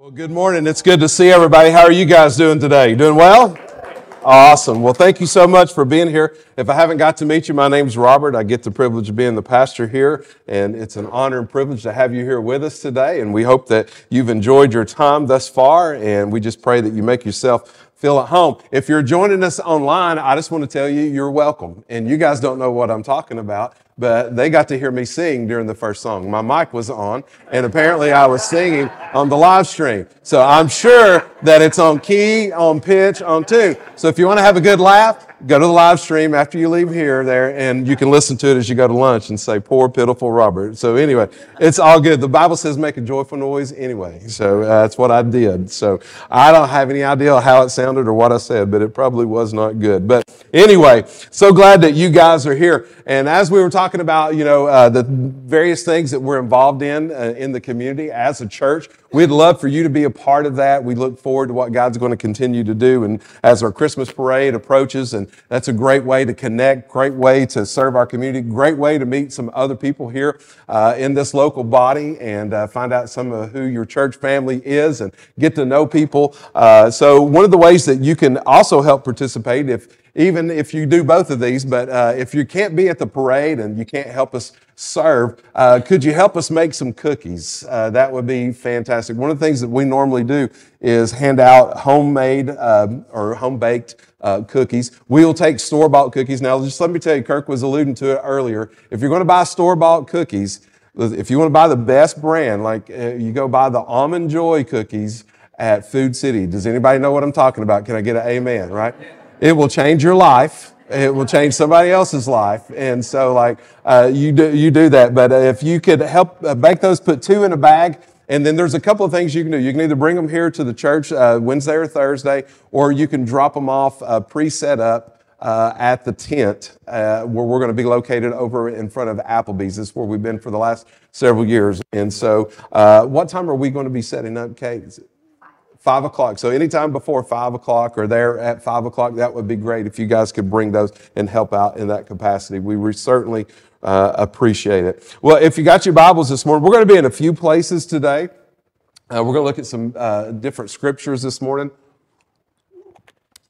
Well, good morning. It's good to see everybody. How are you guys doing today? Doing well? Awesome. Well, thank you so much for being here. If I haven't got to meet you, my name's Robert. I get the privilege of being the pastor here, and it's an honor and privilege to have you here with us today. And we hope that you've enjoyed your time thus far, and we just pray that you make yourself feel at home. If you're joining us online, I just want to tell you you're welcome. And you guys don't know what I'm talking about, but they got to hear me sing during the first song. My mic was on, and apparently I was singing on the live stream. So I'm sure that it's on key, on pitch, on tune. So if you want to have a good laugh, go to the live stream after you leave here there and you can listen to it as you go to lunch and say poor pitiful robert. So anyway it's all good. The bible says make a joyful noise anyway. So uh, that's what i did. So i don't have any idea how it sounded or what i said but it probably was not good. But anyway so glad that you guys are here. And as we were talking about you know uh, the various things that we're involved in uh, in the community as a church we'd love for you to be a part of that we look forward to what god's going to continue to do and as our christmas parade approaches and that's a great way to connect, great way to serve our community, great way to meet some other people here uh, in this local body and uh, find out some of who your church family is and get to know people. Uh, so one of the ways that you can also help participate if even if you do both of these, but uh, if you can't be at the parade and you can't help us serve, uh, could you help us make some cookies? Uh, that would be fantastic. One of the things that we normally do is hand out homemade um, or home baked uh, cookies. We'll take store bought cookies. Now, just let me tell you, Kirk was alluding to it earlier. If you're going to buy store bought cookies, if you want to buy the best brand, like uh, you go buy the Almond Joy cookies at Food City. Does anybody know what I'm talking about? Can I get an amen, right? It will change your life. It will change somebody else's life. And so, like, uh, you, do, you do that. But if you could help uh, bake those, put two in a bag, and then there's a couple of things you can do. You can either bring them here to the church uh, Wednesday or Thursday, or you can drop them off uh, pre set up uh, at the tent uh, where we're going to be located over in front of Applebee's. This is where we've been for the last several years. And so, uh, what time are we going to be setting up, Kate? Five o'clock. So anytime before five o'clock or there at five o'clock, that would be great if you guys could bring those and help out in that capacity. We certainly uh, appreciate it. Well, if you got your Bibles this morning, we're going to be in a few places today. Uh, we're going to look at some uh, different scriptures this morning.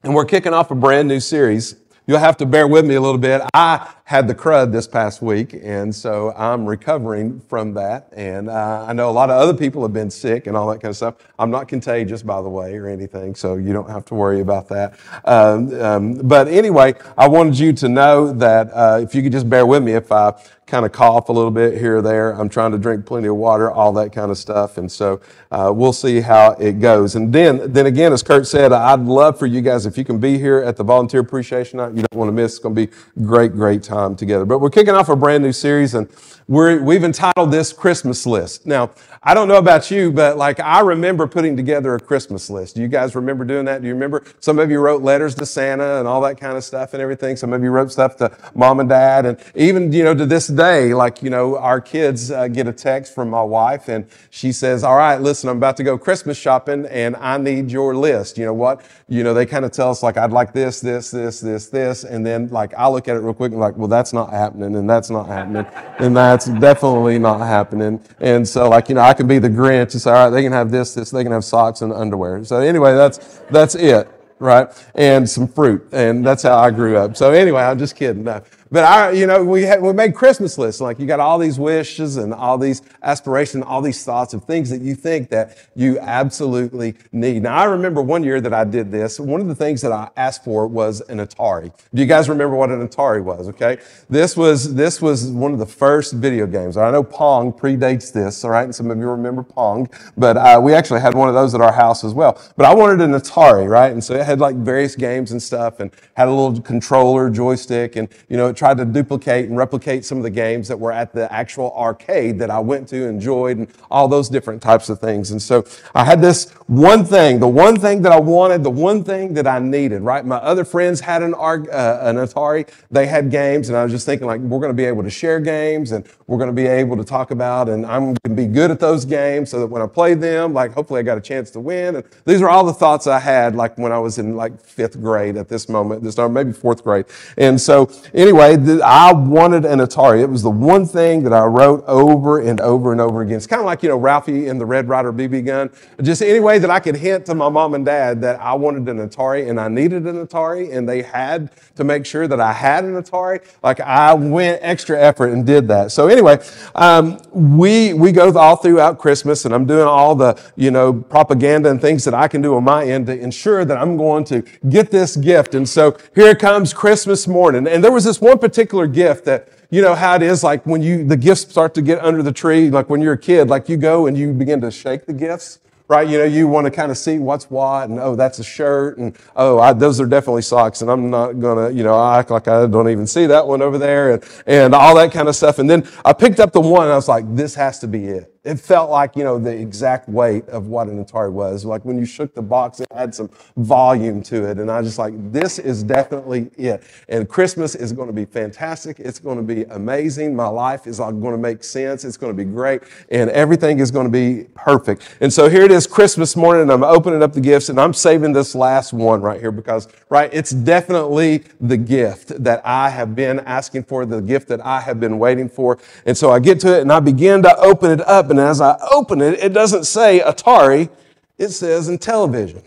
And we're kicking off a brand new series. You'll have to bear with me a little bit. I had the crud this past week, and so I'm recovering from that. And uh, I know a lot of other people have been sick and all that kind of stuff. I'm not contagious, by the way, or anything, so you don't have to worry about that. Um, um, but anyway, I wanted you to know that uh, if you could just bear with me if I kind of cough a little bit here or there. I'm trying to drink plenty of water, all that kind of stuff. And so uh, we'll see how it goes. And then, then again, as Kurt said, I'd love for you guys, if you can be here at the Volunteer Appreciation Night, you don't want to miss. It's going to be great, great time time together. But we're kicking off a brand new series and we have entitled this Christmas list. Now, I don't know about you, but like I remember putting together a Christmas list. Do you guys remember doing that? Do you remember? Some of you wrote letters to Santa and all that kind of stuff and everything. Some of you wrote stuff to mom and dad. And even, you know, to this day, like, you know, our kids uh, get a text from my wife and she says, all right, listen, I'm about to go Christmas shopping and I need your list. You know what? You know, they kind of tell us like, I'd like this, this, this, this, this. And then like, I look at it real quick and like, well, that's not happening and that's not happening and that's definitely not happening. And so like, you know, I can be the Grinch and say, all right, they can have this, this, they can have socks and underwear. So anyway, that's, that's it, right? And some fruit. And that's how I grew up. So anyway, I'm just kidding. No. But I, you know, we had, we made Christmas lists. Like you got all these wishes and all these aspirations, all these thoughts of things that you think that you absolutely need. Now I remember one year that I did this. One of the things that I asked for was an Atari. Do you guys remember what an Atari was? Okay. This was, this was one of the first video games. I know Pong predates this. All right. And some of you remember Pong, but uh, we actually had one of those at our house as well. But I wanted an Atari, right? And so it had like various games and stuff and had a little controller, joystick, and, you know, it tried to duplicate and replicate some of the games that were at the actual arcade that I went to, enjoyed, and all those different types of things. And so I had this one thing, the one thing that I wanted, the one thing that I needed, right? My other friends had an, uh, an Atari, they had games, and I was just thinking, like, we're going to be able to share games, and we're going to be able to talk about, and I'm going to be good at those games so that when I play them, like, hopefully I got a chance to win. And these are all the thoughts I had, like, when I was in, like, fifth grade at this moment, this time, maybe fourth grade. And so, anyway, anyway, I wanted an Atari. It was the one thing that I wrote over and over and over again. It's kind of like, you know, Ralphie in the Red Ryder BB gun. Just any way that I could hint to my mom and dad that I wanted an Atari and I needed an Atari and they had to make sure that I had an Atari. Like I went extra effort and did that. So anyway, um, we, we go all throughout Christmas and I'm doing all the, you know, propaganda and things that I can do on my end to ensure that I'm going to get this gift. And so here comes Christmas morning. And there was this one particular gift that, you know how it is like when you, the gifts start to get under the tree, like when you're a kid, like you go and you begin to shake the gifts right? You know, you want to kind of see what's what, and oh, that's a shirt, and oh, I, those are definitely socks, and I'm not gonna, you know, I act like I don't even see that one over there, and, and all that kind of stuff. And then I picked up the one, I was like, this has to be it it felt like, you know, the exact weight of what an Atari was. Like when you shook the box, it had some volume to it. And I just like, this is definitely it. And Christmas is going to be fantastic. It's going to be amazing. My life is going to make sense. It's going to be great. And everything is going to be perfect. And so here it is Christmas morning. And I'm opening up the gifts and I'm saving this last one right here because, right, it's definitely the gift that I have been asking for, the gift that I have been waiting for. And so I get to it and I begin to open it up and as I open it, it doesn't say Atari, it says Intellivision.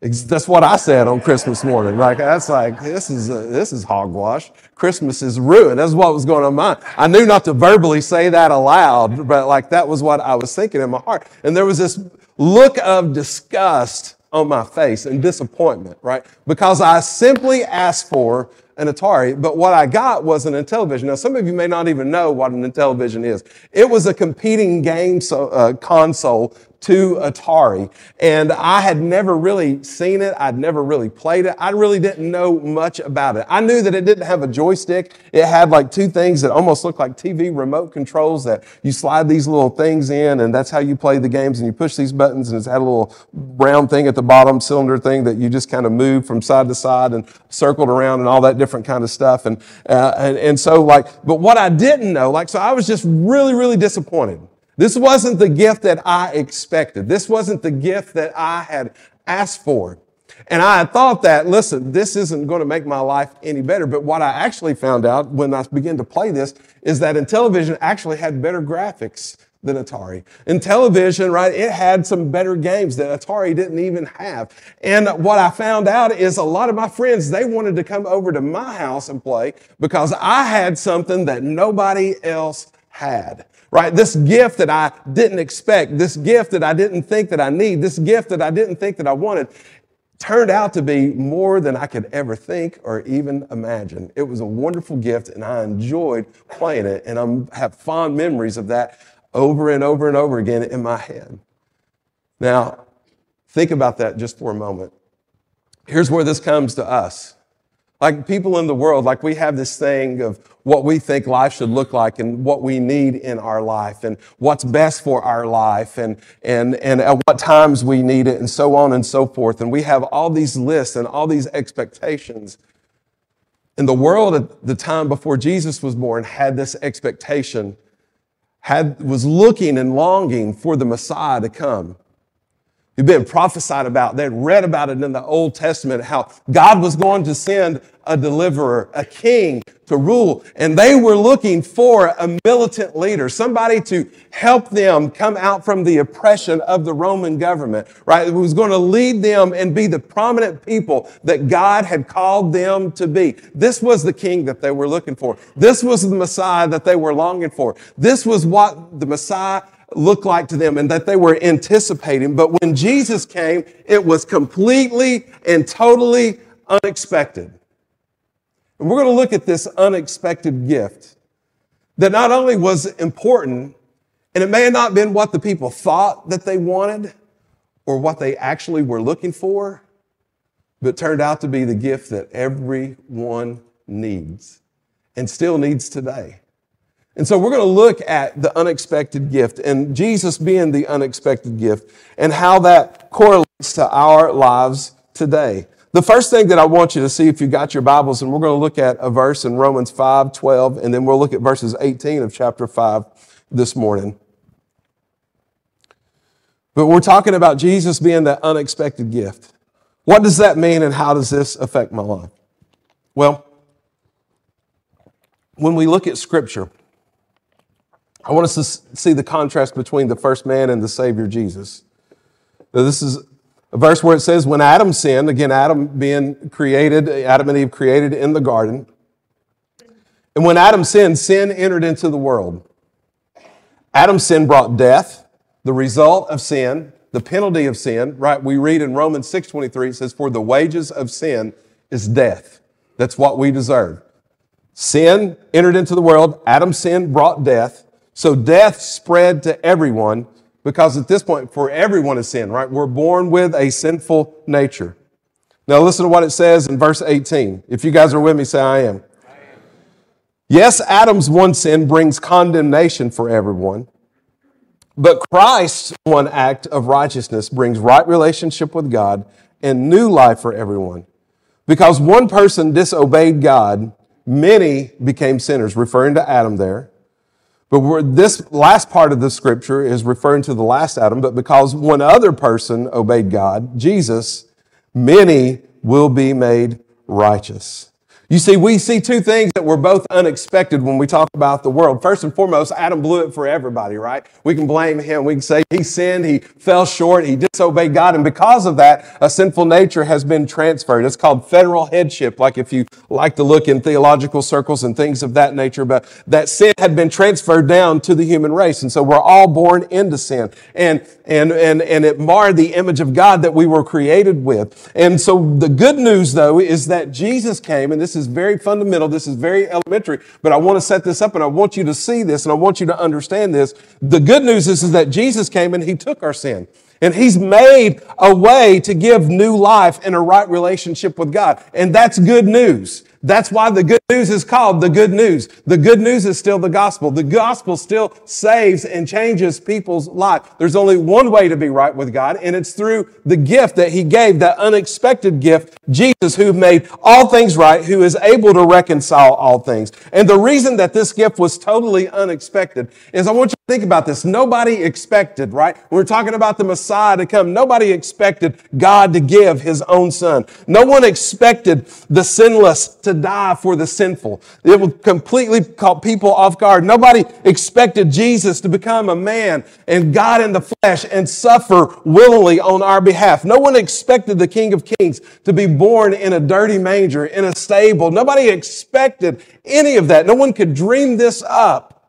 That's what I said on Christmas morning. Like that's like this is uh, this is hogwash. Christmas is ruined. That's what was going on in my mind. I knew not to verbally say that aloud, but like that was what I was thinking in my heart. And there was this look of disgust on my face and disappointment, right? Because I simply asked for an Atari, but what I got was an Intellivision. Now, some of you may not even know what an Intellivision is. It was a competing game so, uh, console to Atari. And I had never really seen it. I'd never really played it. I really didn't know much about it. I knew that it didn't have a joystick. It had like two things that almost looked like TV remote controls that you slide these little things in and that's how you play the games and you push these buttons and it's had a little round thing at the bottom, cylinder thing that you just kind of move from side to side and circled around and all that different kind of stuff. And, uh, and, and so like, but what I didn't know, like, so I was just really, really disappointed this wasn't the gift that I expected. This wasn't the gift that I had asked for. And I thought that, listen, this isn't going to make my life any better. But what I actually found out when I began to play this is that Intellivision actually had better graphics than Atari. Intellivision, right, it had some better games that Atari didn't even have. And what I found out is a lot of my friends, they wanted to come over to my house and play because I had something that nobody else had right? This gift that I didn't expect, this gift that I didn't think that I need, this gift that I didn't think that I wanted, turned out to be more than I could ever think or even imagine. It was a wonderful gift and I enjoyed playing it and I have fond memories of that over and over and over again in my head. Now, think about that just for a moment. Here's where this comes to us. Like people in the world, like we have this thing of what we think life should look like and what we need in our life and what's best for our life and, and, and at what times we need it and so on and so forth. And we have all these lists and all these expectations. And the world at the time before Jesus was born had this expectation, had, was looking and longing for the Messiah to come who'd been prophesied about. They'd read about it in the Old Testament, how God was going to send a deliverer, a king to rule. And they were looking for a militant leader, somebody to help them come out from the oppression of the Roman government, right? Who was going to lead them and be the prominent people that God had called them to be. This was the king that they were looking for. This was the Messiah that they were longing for. This was what the Messiah looked like to them and that they were anticipating. But when Jesus came, it was completely and totally unexpected. And we're going to look at this unexpected gift that not only was important, and it may have not been what the people thought that they wanted or what they actually were looking for, but turned out to be the gift that everyone needs and still needs today. And so we're going to look at the unexpected gift and Jesus being the unexpected gift and how that correlates to our lives today. The first thing that I want you to see if you got your Bibles, and we're going to look at a verse in Romans 5, 12, and then we'll look at verses 18 of chapter 5 this morning. But we're talking about Jesus being the unexpected gift. What does that mean and how does this affect my life? Well, when we look at Scripture, I want us to see the contrast between the first man and the Savior Jesus. Now, this is a verse where it says, when Adam sinned, again, Adam being created, Adam and Eve created in the garden. And when Adam sinned, sin entered into the world. Adam's sin brought death, the result of sin, the penalty of sin, right? We read in Romans 6:23 it says for the wages of sin is death. That's what we deserve. Sin entered into the world, Adam's sin brought death. So death spread to everyone because at this point for everyone is sin, right? We're born with a sinful nature. Now listen to what it says in verse 18. If you guys are with me, say I am. Yes, Adam's one sin brings condemnation for everyone. But Christ's one act of righteousness brings right relationship with God and new life for everyone. Because one person disobeyed God, many became sinners, referring to Adam there. But this last part of the scripture is referring to the last Adam, but because one other person obeyed God, Jesus, many will be made righteous. You see, we see two things that were both unexpected when we talk about the world. First and foremost, Adam blew it for everybody, right? We can blame him. We can say he sinned, he fell short, he disobeyed God. And because of that, a sinful nature has been transferred. It's called federal headship, like if you like to look in theological circles and things of that nature. But that sin had been transferred down to the human race. And so we're all born into sin. And, and, and, and it marred the image of God that we were created with. And so the good news, though, is that Jesus came, and this is is very fundamental. This is very elementary, but I want to set this up and I want you to see this and I want you to understand this. The good news is, is that Jesus came and he took our sin. And he's made a way to give new life and a right relationship with God. And that's good news. That's why the good news is called the good news. The good news is still the gospel. The gospel still saves and changes people's life. There's only one way to be right with God, and it's through the gift that He gave, that unexpected gift, Jesus, who made all things right, who is able to reconcile all things. And the reason that this gift was totally unexpected is I want you to think about this. Nobody expected, right? We're talking about the Messiah to come. Nobody expected God to give His own Son. No one expected the sinless to to die for the sinful. It would completely caught people off guard. Nobody expected Jesus to become a man and God in the flesh and suffer willingly on our behalf. No one expected the King of Kings to be born in a dirty manger, in a stable. Nobody expected any of that. No one could dream this up.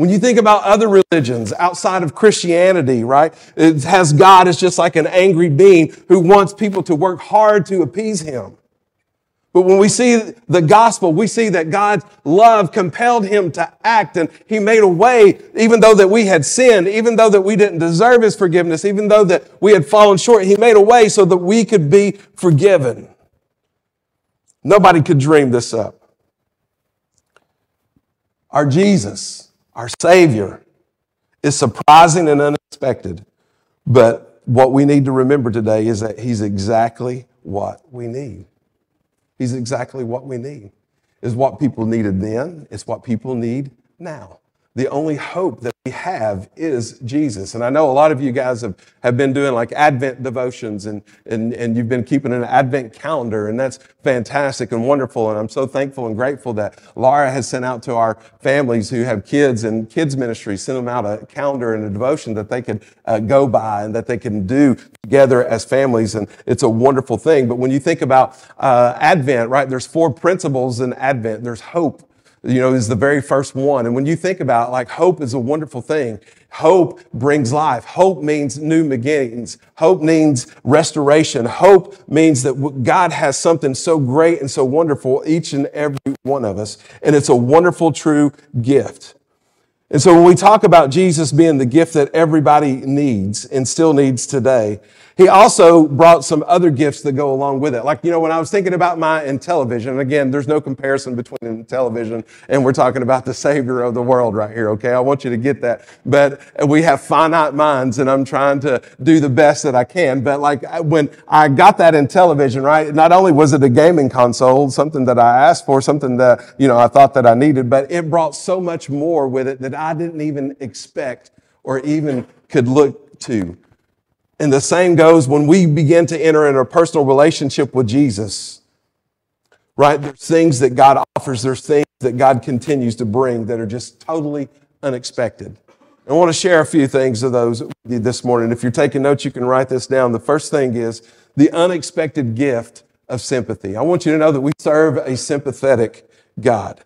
When you think about other religions outside of Christianity, right? It has God as just like an angry being who wants people to work hard to appease him. But when we see the gospel, we see that God's love compelled him to act and he made a way, even though that we had sinned, even though that we didn't deserve his forgiveness, even though that we had fallen short, he made a way so that we could be forgiven. Nobody could dream this up. Our Jesus, our Savior, is surprising and unexpected. But what we need to remember today is that he's exactly what we need. He's exactly what we need. Is what people needed then, it's what people need now. The only hope that we have is Jesus. And I know a lot of you guys have, have been doing like Advent devotions and, and, and you've been keeping an Advent calendar, and that's fantastic and wonderful. And I'm so thankful and grateful that Laura has sent out to our families who have kids and kids ministry, sent them out a calendar and a devotion that they could uh, go by and that they can do together as families. And it's a wonderful thing. But when you think about uh, Advent, right, there's four principles in Advent. There's hope you know, is the very first one. And when you think about like hope is a wonderful thing. Hope brings life. Hope means new beginnings. Hope means restoration. Hope means that God has something so great and so wonderful, each and every one of us. And it's a wonderful, true gift. And so when we talk about Jesus being the gift that everybody needs and still needs today, he also brought some other gifts that go along with it. Like, you know, when I was thinking about my Intellivision, again, there's no comparison between Intellivision and we're talking about the Savior of the world right here, okay? I want you to get that. But we have finite minds and I'm trying to do the best that I can. But like when I got that Intellivision, right, not only was it a gaming console, something that I asked for, something that, you know, I thought that I needed, but it brought so much more with it that I didn't even expect or even could look to. And the same goes when we begin to enter in a personal relationship with Jesus. Right? There's things that God offers, there's things that God continues to bring that are just totally unexpected. I want to share a few things of those this morning. If you're taking notes, you can write this down. The first thing is the unexpected gift of sympathy. I want you to know that we serve a sympathetic God.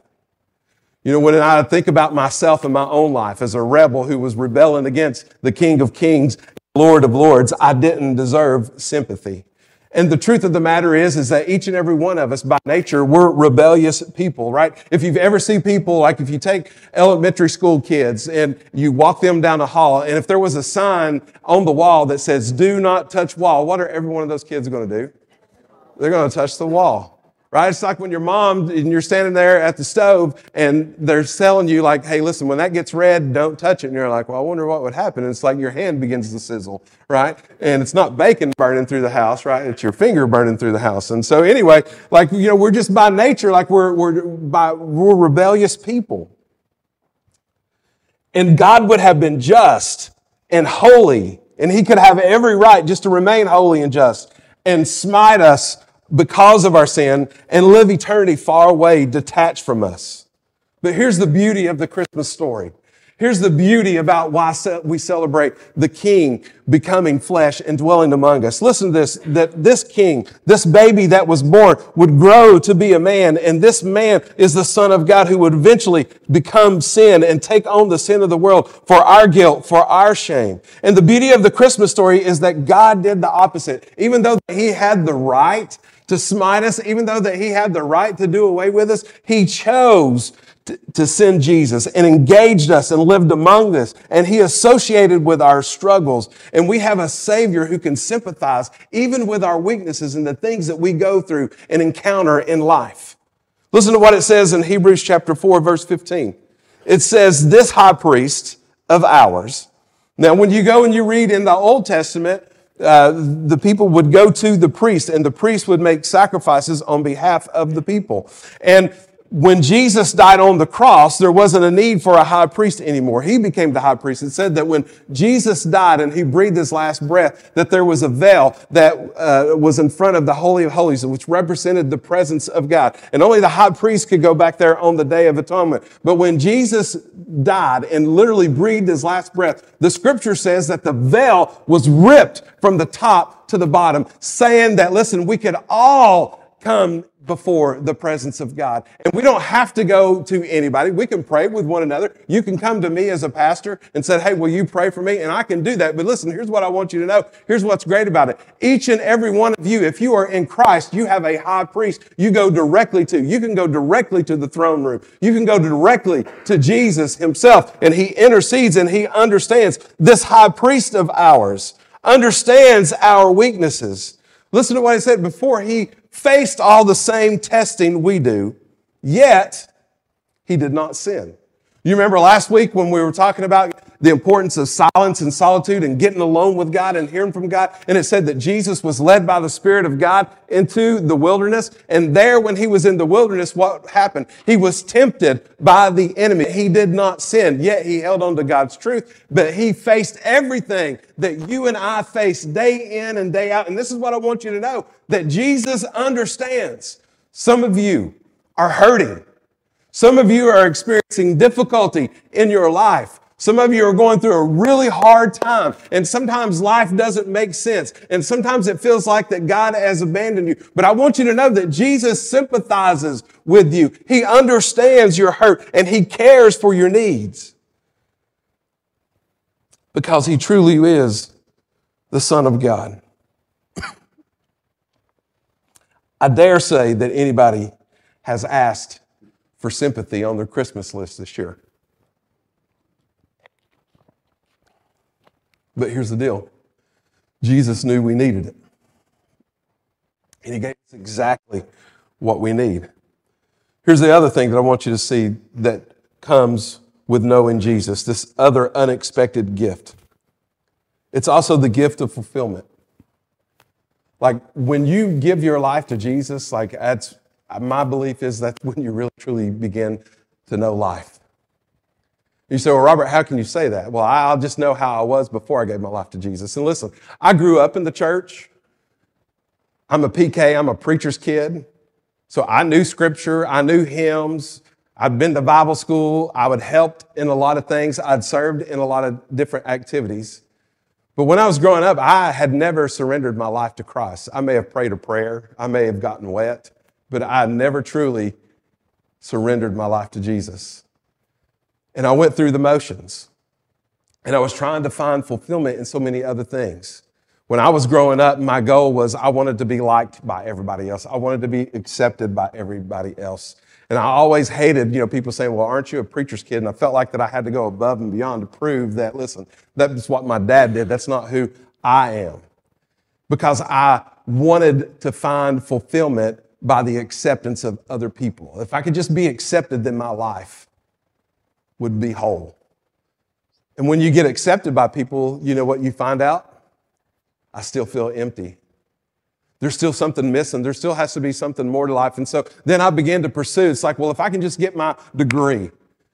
You know, when I think about myself in my own life as a rebel who was rebelling against the King of Kings, Lord of Lords, I didn't deserve sympathy. And the truth of the matter is, is that each and every one of us by nature, we're rebellious people, right? If you've ever seen people, like if you take elementary school kids and you walk them down a hall, and if there was a sign on the wall that says, do not touch wall, what are every one of those kids going to do? They're going to touch the wall right? It's like when your mom and you're standing there at the stove and they're telling you like, hey, listen, when that gets red, don't touch it. And you're like, well, I wonder what would happen. And it's like your hand begins to sizzle, right? And it's not bacon burning through the house, right? It's your finger burning through the house. And so anyway, like, you know, we're just by nature, like we're, we're by, we're rebellious people. And God would have been just and holy, and he could have every right just to remain holy and just and smite us because of our sin and live eternity far away, detached from us. But here's the beauty of the Christmas story. Here's the beauty about why we celebrate the King becoming flesh and dwelling among us. Listen to this, that this King, this baby that was born would grow to be a man. And this man is the Son of God who would eventually become sin and take on the sin of the world for our guilt, for our shame. And the beauty of the Christmas story is that God did the opposite. Even though he had the right to smite us, even though that he had the right to do away with us, he chose to, send Jesus and engaged us and lived among us. And he associated with our struggles. And we have a savior who can sympathize even with our weaknesses and the things that we go through and encounter in life. Listen to what it says in Hebrews chapter 4, verse 15. It says, this high priest of ours. Now, when you go and you read in the Old Testament, uh, the people would go to the priest and the priest would make sacrifices on behalf of the people. And when Jesus died on the cross, there wasn't a need for a high priest anymore. He became the high priest. It said that when Jesus died and he breathed his last breath, that there was a veil that uh, was in front of the Holy of Holies, which represented the presence of God. And only the high priest could go back there on the Day of Atonement. But when Jesus died and literally breathed his last breath, the scripture says that the veil was ripped from the top to the bottom, saying that, listen, we could all come before the presence of God. And we don't have to go to anybody. We can pray with one another. You can come to me as a pastor and say, Hey, will you pray for me? And I can do that. But listen, here's what I want you to know. Here's what's great about it. Each and every one of you, if you are in Christ, you have a high priest you go directly to. You can go directly to the throne room. You can go directly to Jesus himself and he intercedes and he understands. This high priest of ours understands our weaknesses. Listen to what he said before he faced all the same testing we do, yet he did not sin. You remember last week when we were talking about the importance of silence and solitude and getting alone with God and hearing from God. And it said that Jesus was led by the Spirit of God into the wilderness. And there, when he was in the wilderness, what happened? He was tempted by the enemy. He did not sin, yet he held on to God's truth, but he faced everything that you and I face day in and day out. And this is what I want you to know that Jesus understands. Some of you are hurting. Some of you are experiencing difficulty in your life. Some of you are going through a really hard time and sometimes life doesn't make sense. And sometimes it feels like that God has abandoned you. But I want you to know that Jesus sympathizes with you. He understands your hurt and he cares for your needs because he truly is the son of God. I dare say that anybody has asked for sympathy on their Christmas list this year. But here's the deal Jesus knew we needed it. And He gave us exactly what we need. Here's the other thing that I want you to see that comes with knowing Jesus this other unexpected gift. It's also the gift of fulfillment. Like when you give your life to Jesus, like that's my belief is that's when you really truly begin to know life. You say, well, Robert, how can you say that? Well, I'll just know how I was before I gave my life to Jesus. And listen, I grew up in the church. I'm a PK, I'm a preacher's kid. So I knew scripture, I knew hymns, I'd been to Bible school. I would helped in a lot of things. I'd served in a lot of different activities. But when I was growing up, I had never surrendered my life to Christ. I may have prayed a prayer. I may have gotten wet, but I never truly surrendered my life to Jesus. And I went through the motions. And I was trying to find fulfillment in so many other things. When I was growing up, my goal was I wanted to be liked by everybody else. I wanted to be accepted by everybody else. And I always hated, you know, people saying, well, aren't you a preacher's kid? And I felt like that I had to go above and beyond to prove that, listen, that's what my dad did. That's not who I am. Because I wanted to find fulfillment by the acceptance of other people. If I could just be accepted, then my life would be whole. And when you get accepted by people, you know what you find out? I still feel empty. There's still something missing. There still has to be something more to life. And so then I began to pursue. It's like, well, if I can just get my degree,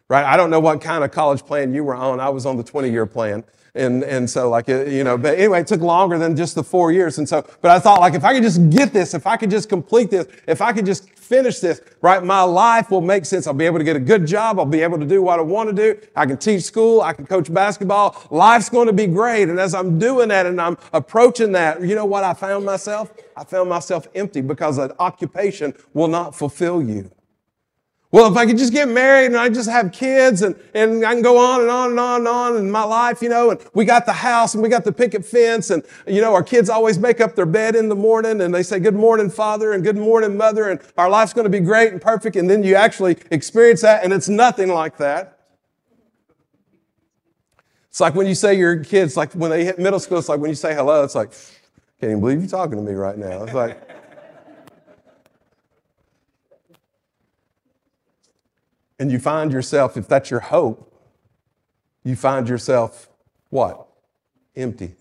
right? I don't know what kind of college plan you were on. I was on the 20 year plan. And, and so like, you know, but anyway, it took longer than just the four years. And so, but I thought like, if I could just get this, if I could just complete this, if I could just finish this, right, my life will make sense. I'll be able to get a good job. I'll be able to do what I want to do. I can teach school. I can coach basketball. Life's going to be great. And as I'm doing that and I'm approaching that, you know what I found myself? I found myself empty because an occupation will not fulfill you. Well, if I could just get married and I just have kids and, and I can go on and on and on and on in my life, you know, and we got the house and we got the picket fence and, you know, our kids always make up their bed in the morning and they say, good morning, father and good morning, mother, and our life's going to be great and perfect. And then you actually experience that and it's nothing like that. It's like when you say your kids, like when they hit middle school, it's like when you say hello, it's like, can't even believe you're talking to me right now. It's like, And you find yourself, if that's your hope, you find yourself what? Empty.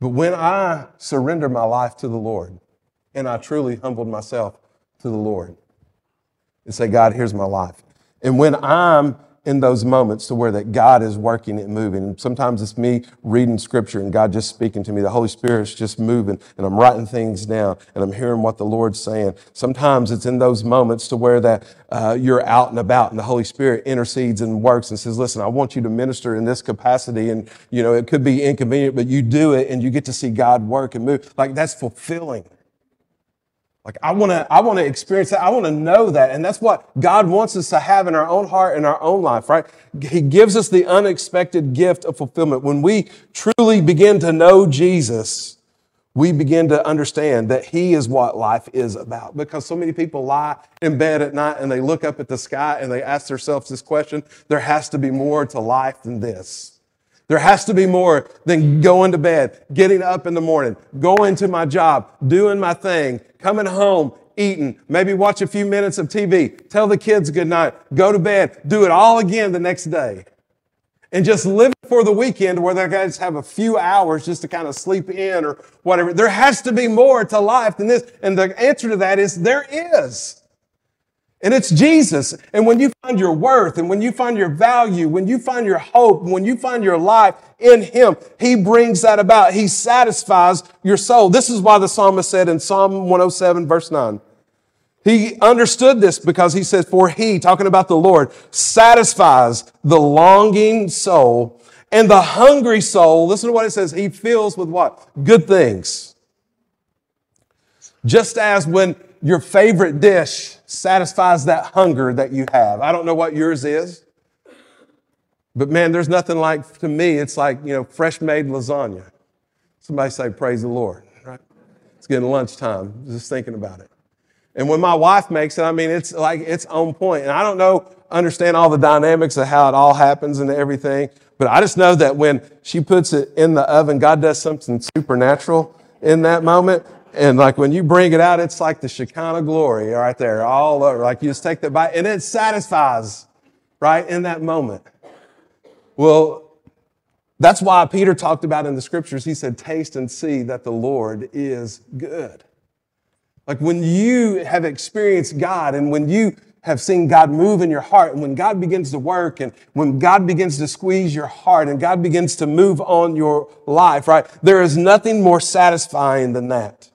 But when I surrender my life to the Lord and I truly humbled myself to the Lord and say, God, here's my life. And when I'm in those moments to where that God is working and moving. And sometimes it's me reading scripture and God just speaking to me. The Holy Spirit's just moving and I'm writing things down and I'm hearing what the Lord's saying. Sometimes it's in those moments to where that uh, you're out and about and the Holy Spirit intercedes and works and says, listen, I want you to minister in this capacity. And, you know, it could be inconvenient, but you do it and you get to see God work and move. Like that's fulfilling. Like I want to, I want to experience that. I want to know that. And that's what God wants us to have in our own heart and our own life, right? He gives us the unexpected gift of fulfillment. When we truly begin to know Jesus, we begin to understand that He is what life is about. Because so many people lie in bed at night and they look up at the sky and they ask themselves this question, there has to be more to life than this. There has to be more than going to bed, getting up in the morning, going to my job, doing my thing, coming home, eating, maybe watch a few minutes of TV, tell the kids good night, go to bed, do it all again the next day. And just live for the weekend where they guys have a few hours just to kind of sleep in or whatever. There has to be more to life than this. And the answer to that is there is. And it's Jesus. And when you find your worth and when you find your value, when you find your hope, when you find your life in Him, He brings that about. He satisfies your soul. This is why the psalmist said in Psalm 107 verse 9, he understood this because he says, for he, talking about the Lord, satisfies the longing soul and the hungry soul. Listen to what it says. He fills with what? Good things. Just as when your favorite dish satisfies that hunger that you have. I don't know what yours is, but man, there's nothing like, to me, it's like, you know, fresh made lasagna. Somebody say, Praise the Lord, right? It's getting lunchtime, just thinking about it. And when my wife makes it, I mean, it's like, it's on point. And I don't know, understand all the dynamics of how it all happens and everything, but I just know that when she puts it in the oven, God does something supernatural in that moment. And like when you bring it out, it's like the Shekinah glory right there, all over. Like you just take that bite and it satisfies right in that moment. Well, that's why Peter talked about in the scriptures, he said, taste and see that the Lord is good. Like when you have experienced God and when you have seen God move in your heart and when God begins to work and when God begins to squeeze your heart and God begins to move on your life, right? There is nothing more satisfying than that.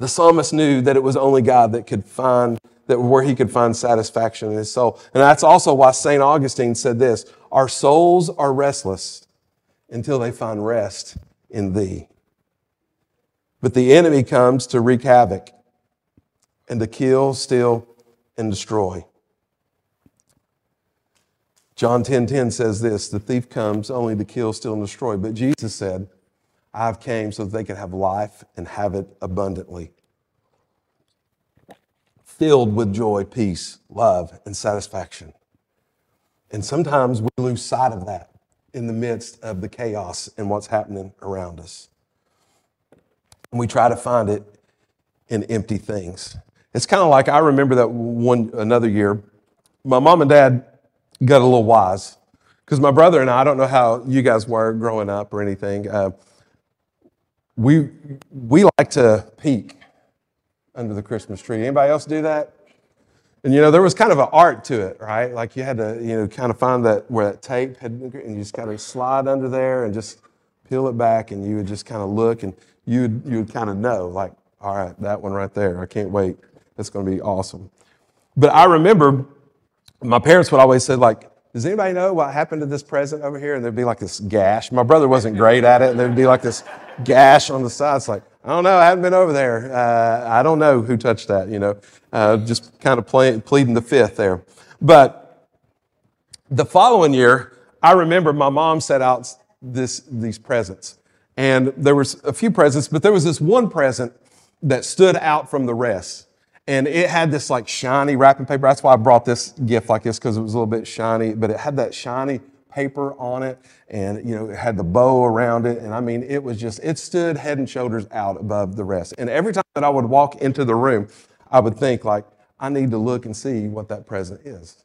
The psalmist knew that it was only God that could find that where he could find satisfaction in his soul. And that's also why St. Augustine said this, our souls are restless until they find rest in thee. But the enemy comes to wreak havoc and to kill, steal, and destroy. John 10:10 10, 10 says this, the thief comes only to kill, steal, and destroy. But Jesus said, I've came so that they could have life and have it abundantly. Filled with joy, peace, love, and satisfaction. And sometimes we lose sight of that in the midst of the chaos and what's happening around us. And we try to find it in empty things. It's kind of like I remember that one another year, my mom and dad got a little wise. Because my brother and I, I don't know how you guys were growing up or anything, uh, we, we like to peek under the Christmas tree. Anybody else do that? And you know, there was kind of an art to it, right? Like you had to, you know, kind of find that where that tape had, and you just kind of slide under there and just peel it back, and you would just kind of look, and you would, you would kind of know, like, all right, that one right there, I can't wait. That's going to be awesome. But I remember my parents would always say, like, does anybody know what happened to this present over here? And there'd be like this gash. My brother wasn't great at it, and there'd be like this gash on the side. It's like, I don't know, I haven't been over there. Uh, I don't know who touched that, you know, uh, just kind of play, pleading the fifth there. But the following year, I remember my mom set out this, these presents. And there was a few presents, but there was this one present that stood out from the rest and it had this like shiny wrapping paper. That's why I brought this gift like this because it was a little bit shiny, but it had that shiny paper on it and you know it had the bow around it. And i mean it was just it stood head and shoulders out above the rest. And every time that i would walk into the room i would think like i need to look and see what that present is.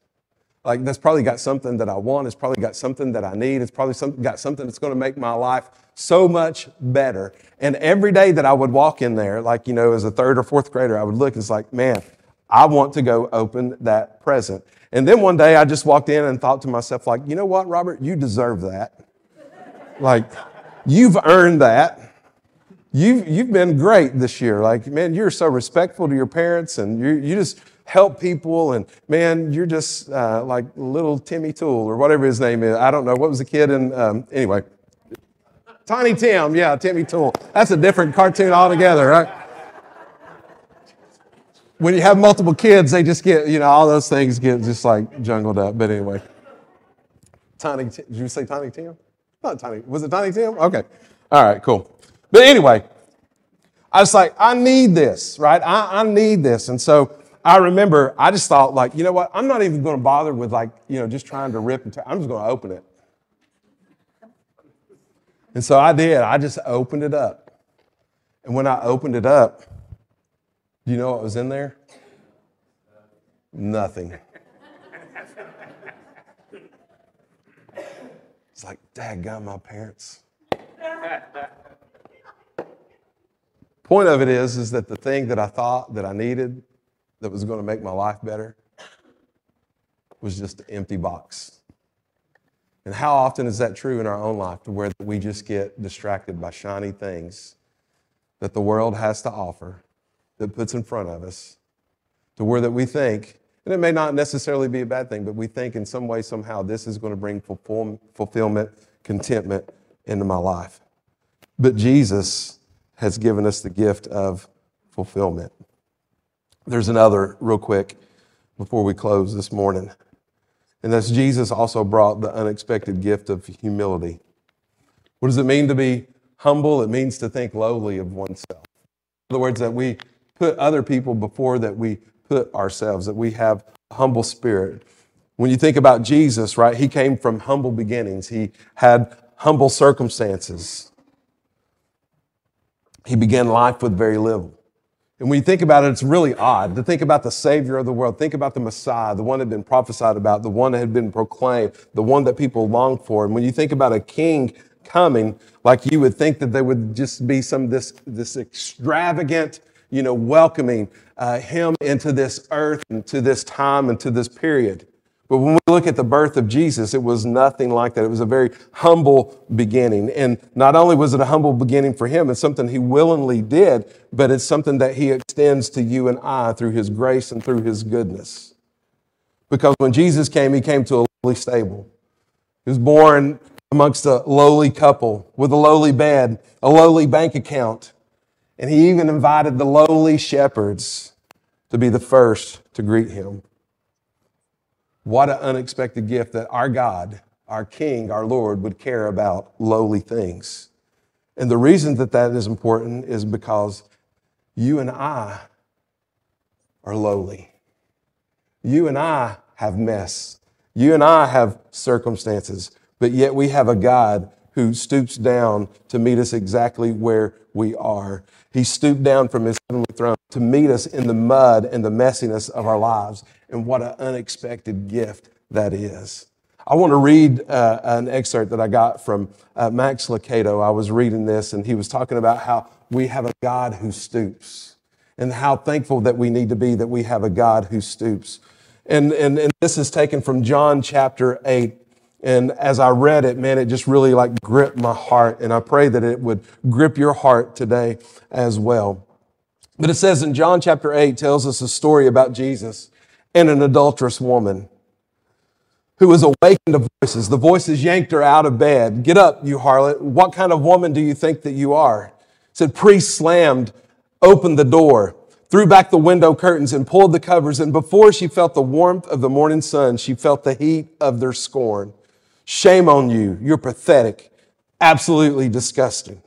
Like that's probably got something that i want. It's probably got something that i need. It's probably some, got something that's going to make my life so much better. And every day that I would walk in there, like, you know, as a third or fourth grader, I would look, and it's like, man, I want to go open that present. And then one day I just walked in and thought to myself, like, you know what, Robert, you deserve that. like, you've earned that. You've, you've been great this year. Like, man, you're so respectful to your parents and you, you just help people. And man, you're just uh, like little Timmy Tool or whatever his name is. I don't know. What was the kid in, um, anyway. Tiny Tim, yeah, Timmy Tool. That's a different cartoon altogether, right? When you have multiple kids, they just get, you know, all those things get just like jungled up. But anyway, Tiny, did you say Tiny Tim? Not Tiny, was it Tiny Tim? Okay. All right, cool. But anyway, I was like, I need this, right? I, I need this. And so I remember I just thought, like, you know what? I'm not even going to bother with, like, you know, just trying to rip and. I'm just going to open it. And so I did. I just opened it up. And when I opened it up, do you know what was in there? Nothing. It's like, Dad got my parents. Point of it is, is that the thing that I thought that I needed that was going to make my life better was just an empty box. And how often is that true in our own life to where we just get distracted by shiny things that the world has to offer, that puts in front of us, to where that we think, and it may not necessarily be a bad thing, but we think in some way, somehow, this is going to bring fulfillment, contentment into my life. But Jesus has given us the gift of fulfillment. There's another, real quick, before we close this morning. And that's Jesus also brought the unexpected gift of humility. What does it mean to be humble? It means to think lowly of oneself. In other words, that we put other people before that we put ourselves, that we have a humble spirit. When you think about Jesus, right, he came from humble beginnings, he had humble circumstances. He began life with very little. And when you think about it, it's really odd to think about the Savior of the world. Think about the Messiah, the one that had been prophesied about, the one that had been proclaimed, the one that people longed for. And when you think about a king coming, like you would think that there would just be some this, this extravagant, you know, welcoming uh, him into this earth and to this time and to this period. But when we look at the birth of Jesus, it was nothing like that. It was a very humble beginning. And not only was it a humble beginning for him, it's something he willingly did, but it's something that he extends to you and I through his grace and through his goodness. Because when Jesus came, he came to a lowly stable. He was born amongst a lowly couple with a lowly bed, a lowly bank account. And he even invited the lowly shepherds to be the first to greet him. What an unexpected gift that our God, our King, our Lord would care about lowly things. And the reason that that is important is because you and I are lowly. You and I have mess. You and I have circumstances, but yet we have a God who stoops down to meet us exactly where we are. He stooped down from his heavenly throne to meet us in the mud and the messiness of our lives. And what an unexpected gift that is. I want to read uh, an excerpt that I got from uh, Max Lucado. I was reading this, and he was talking about how we have a God who stoops, and how thankful that we need to be that we have a God who stoops. And, and, and this is taken from John chapter 8. And as I read it, man, it just really like gripped my heart. And I pray that it would grip your heart today as well. But it says in John chapter 8 tells us a story about Jesus and an adulterous woman who was awakened to voices. The voices yanked her out of bed. Get up, you harlot. What kind of woman do you think that you are? Said, priest slammed, opened the door, threw back the window curtains and pulled the covers. And before she felt the warmth of the morning sun, she felt the heat of their scorn. Shame on you. You're pathetic. Absolutely disgusting.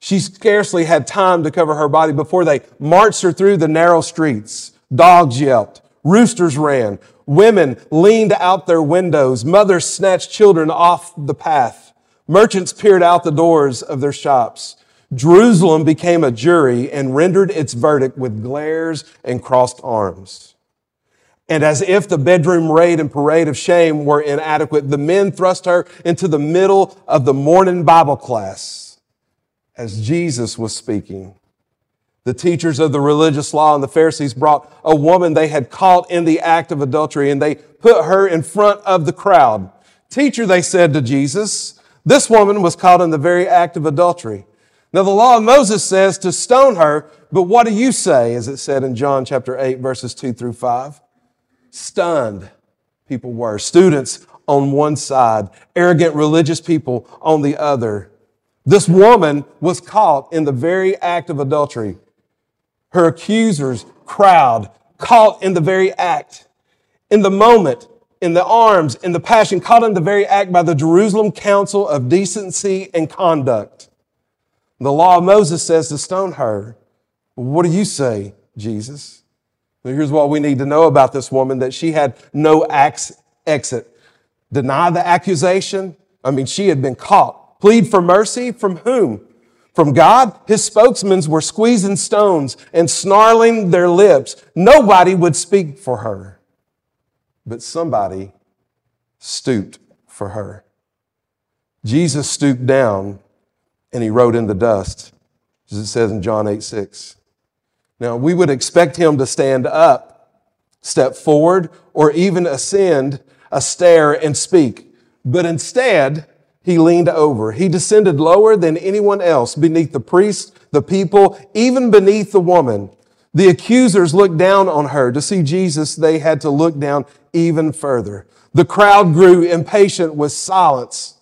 She scarcely had time to cover her body before they marched her through the narrow streets. Dogs yelped. Roosters ran. Women leaned out their windows. Mothers snatched children off the path. Merchants peered out the doors of their shops. Jerusalem became a jury and rendered its verdict with glares and crossed arms. And as if the bedroom raid and parade of shame were inadequate, the men thrust her into the middle of the morning Bible class as Jesus was speaking. The teachers of the religious law and the Pharisees brought a woman they had caught in the act of adultery and they put her in front of the crowd. Teacher, they said to Jesus, this woman was caught in the very act of adultery. Now the law of Moses says to stone her, but what do you say, as it said in John chapter 8, verses 2 through 5? Stunned people were. Students on one side, arrogant religious people on the other. This woman was caught in the very act of adultery her accusers crowd, caught in the very act, in the moment, in the arms, in the passion, caught in the very act by the Jerusalem Council of Decency and Conduct. The law of Moses says to stone her. What do you say, Jesus? Here's what we need to know about this woman that she had no exit. Deny the accusation. I mean, she had been caught. Plead for mercy from whom? From God, his spokesmen were squeezing stones and snarling their lips. Nobody would speak for her, but somebody stooped for her. Jesus stooped down and he wrote in the dust, as it says in John 8 6. Now, we would expect him to stand up, step forward, or even ascend a stair and speak. But instead, he leaned over. He descended lower than anyone else beneath the priest, the people, even beneath the woman. The accusers looked down on her. To see Jesus, they had to look down even further. The crowd grew impatient with silence,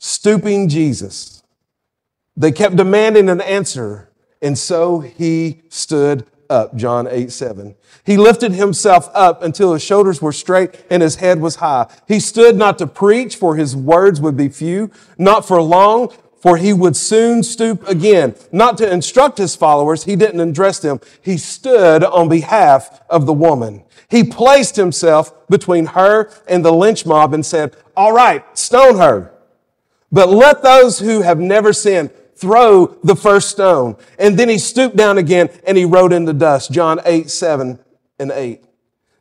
stooping Jesus. They kept demanding an answer, and so he stood up, John 8, 7. He lifted himself up until his shoulders were straight and his head was high. He stood not to preach, for his words would be few, not for long, for he would soon stoop again. Not to instruct his followers, he didn't address them. He stood on behalf of the woman. He placed himself between her and the lynch mob and said, all right, stone her. But let those who have never sinned throw the first stone. And then he stooped down again and he wrote in the dust. John 8, 7 and 8.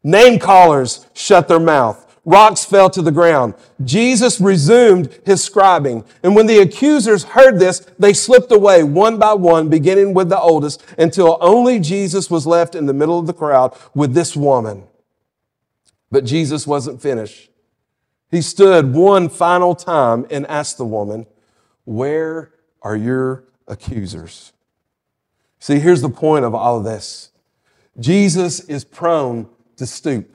Name callers shut their mouth. Rocks fell to the ground. Jesus resumed his scribing. And when the accusers heard this, they slipped away one by one, beginning with the oldest, until only Jesus was left in the middle of the crowd with this woman. But Jesus wasn't finished. He stood one final time and asked the woman, Where are your accusers? See, here's the point of all of this Jesus is prone to stoop.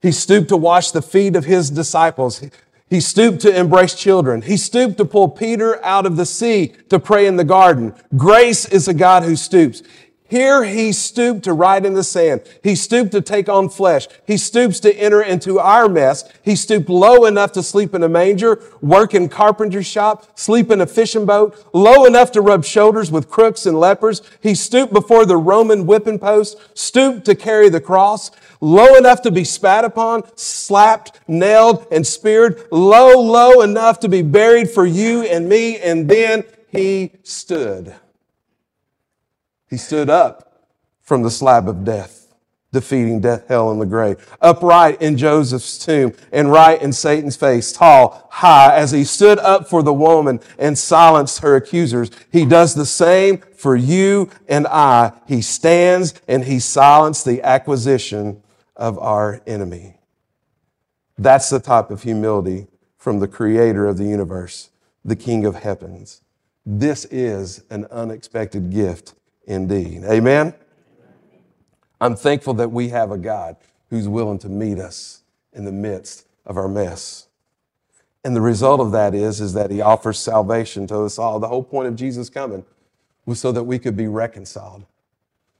He stooped to wash the feet of his disciples. He stooped to embrace children. He stooped to pull Peter out of the sea to pray in the garden. Grace is a God who stoops. Here he stooped to write in the sand. He stooped to take on flesh. He stoops to enter into our mess. He stooped low enough to sleep in a manger, work in carpenter shop, sleep in a fishing boat, low enough to rub shoulders with crooks and lepers. He stooped before the Roman whipping post, stooped to carry the cross, low enough to be spat upon, slapped, nailed, and speared, low, low enough to be buried for you and me, and then he stood. He stood up from the slab of death, defeating death, hell, and the grave. Upright in Joseph's tomb and right in Satan's face, tall, high, as he stood up for the woman and silenced her accusers. He does the same for you and I. He stands and he silenced the acquisition of our enemy. That's the type of humility from the creator of the universe, the king of heavens. This is an unexpected gift indeed. Amen? I'm thankful that we have a God who's willing to meet us in the midst of our mess. And the result of that is, is that he offers salvation to us all. The whole point of Jesus coming was so that we could be reconciled,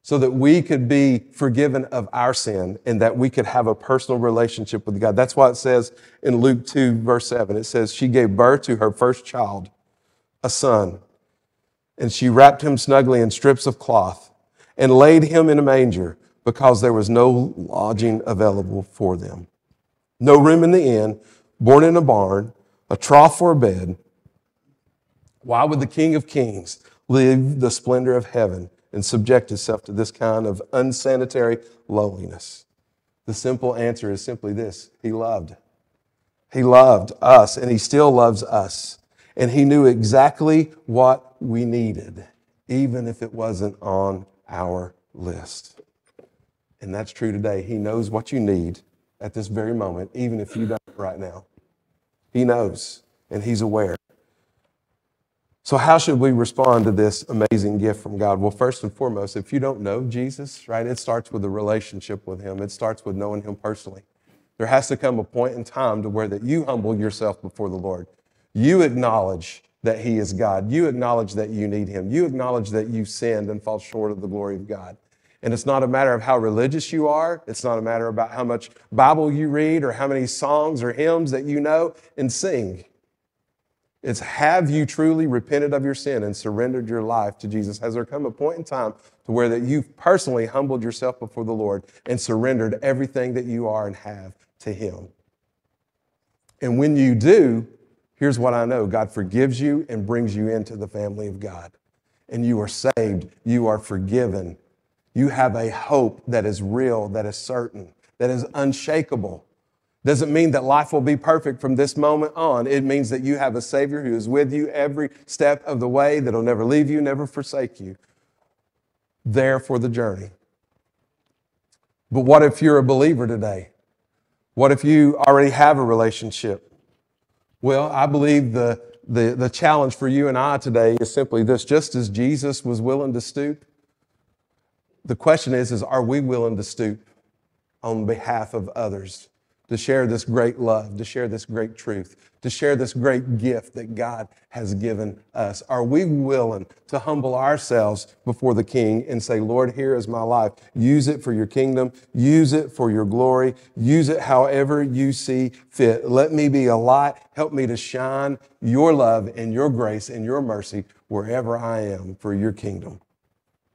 so that we could be forgiven of our sin and that we could have a personal relationship with God. That's why it says in Luke 2, verse 7, it says, She gave birth to her first child, a son and she wrapped him snugly in strips of cloth and laid him in a manger because there was no lodging available for them. No room in the inn, born in a barn, a trough for a bed. Why would the King of Kings leave the splendor of heaven and subject himself to this kind of unsanitary lowliness? The simple answer is simply this He loved. He loved us, and He still loves us. And He knew exactly what we needed, even if it wasn't on our list. And that's true today. He knows what you need at this very moment, even if you don't right now. He knows and He's aware. So, how should we respond to this amazing gift from God? Well, first and foremost, if you don't know Jesus, right, it starts with a relationship with Him. It starts with knowing Him personally. There has to come a point in time to where that you humble yourself before the Lord. You acknowledge that He is God. You acknowledge that you need Him. You acknowledge that you sinned and fall short of the glory of God. And it's not a matter of how religious you are. It's not a matter about how much Bible you read or how many songs or hymns that you know and sing. It's have you truly repented of your sin and surrendered your life to Jesus? Has there come a point in time to where that you've personally humbled yourself before the Lord and surrendered everything that you are and have to Him? And when you do, Here's what I know God forgives you and brings you into the family of God. And you are saved, you are forgiven. You have a hope that is real, that is certain, that is unshakable. Doesn't mean that life will be perfect from this moment on. It means that you have a Savior who is with you every step of the way, that'll never leave you, never forsake you. There for the journey. But what if you're a believer today? What if you already have a relationship? Well, I believe the, the, the challenge for you and I today is simply this just as Jesus was willing to stoop, the question is, is are we willing to stoop on behalf of others? To share this great love, to share this great truth, to share this great gift that God has given us? Are we willing to humble ourselves before the King and say, Lord, here is my life. Use it for your kingdom. Use it for your glory. Use it however you see fit. Let me be a light. Help me to shine your love and your grace and your mercy wherever I am for your kingdom.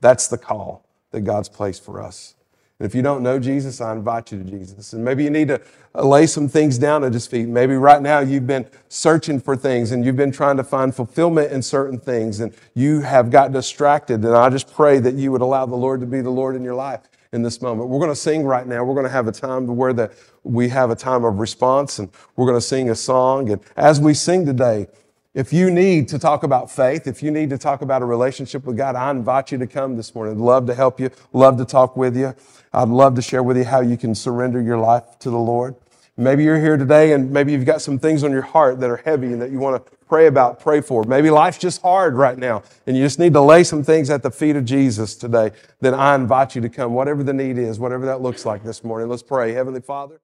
That's the call that God's placed for us. And if you don't know Jesus, I invite you to Jesus. And maybe you need to lay some things down at his feet. Maybe right now you've been searching for things and you've been trying to find fulfillment in certain things and you have got distracted. And I just pray that you would allow the Lord to be the Lord in your life in this moment. We're going to sing right now. We're going to have a time where that we have a time of response and we're going to sing a song. And as we sing today, If you need to talk about faith, if you need to talk about a relationship with God, I invite you to come this morning. Love to help you, love to talk with you. I'd love to share with you how you can surrender your life to the Lord. Maybe you're here today and maybe you've got some things on your heart that are heavy and that you want to pray about, pray for. Maybe life's just hard right now and you just need to lay some things at the feet of Jesus today. Then I invite you to come, whatever the need is, whatever that looks like this morning. Let's pray. Heavenly Father.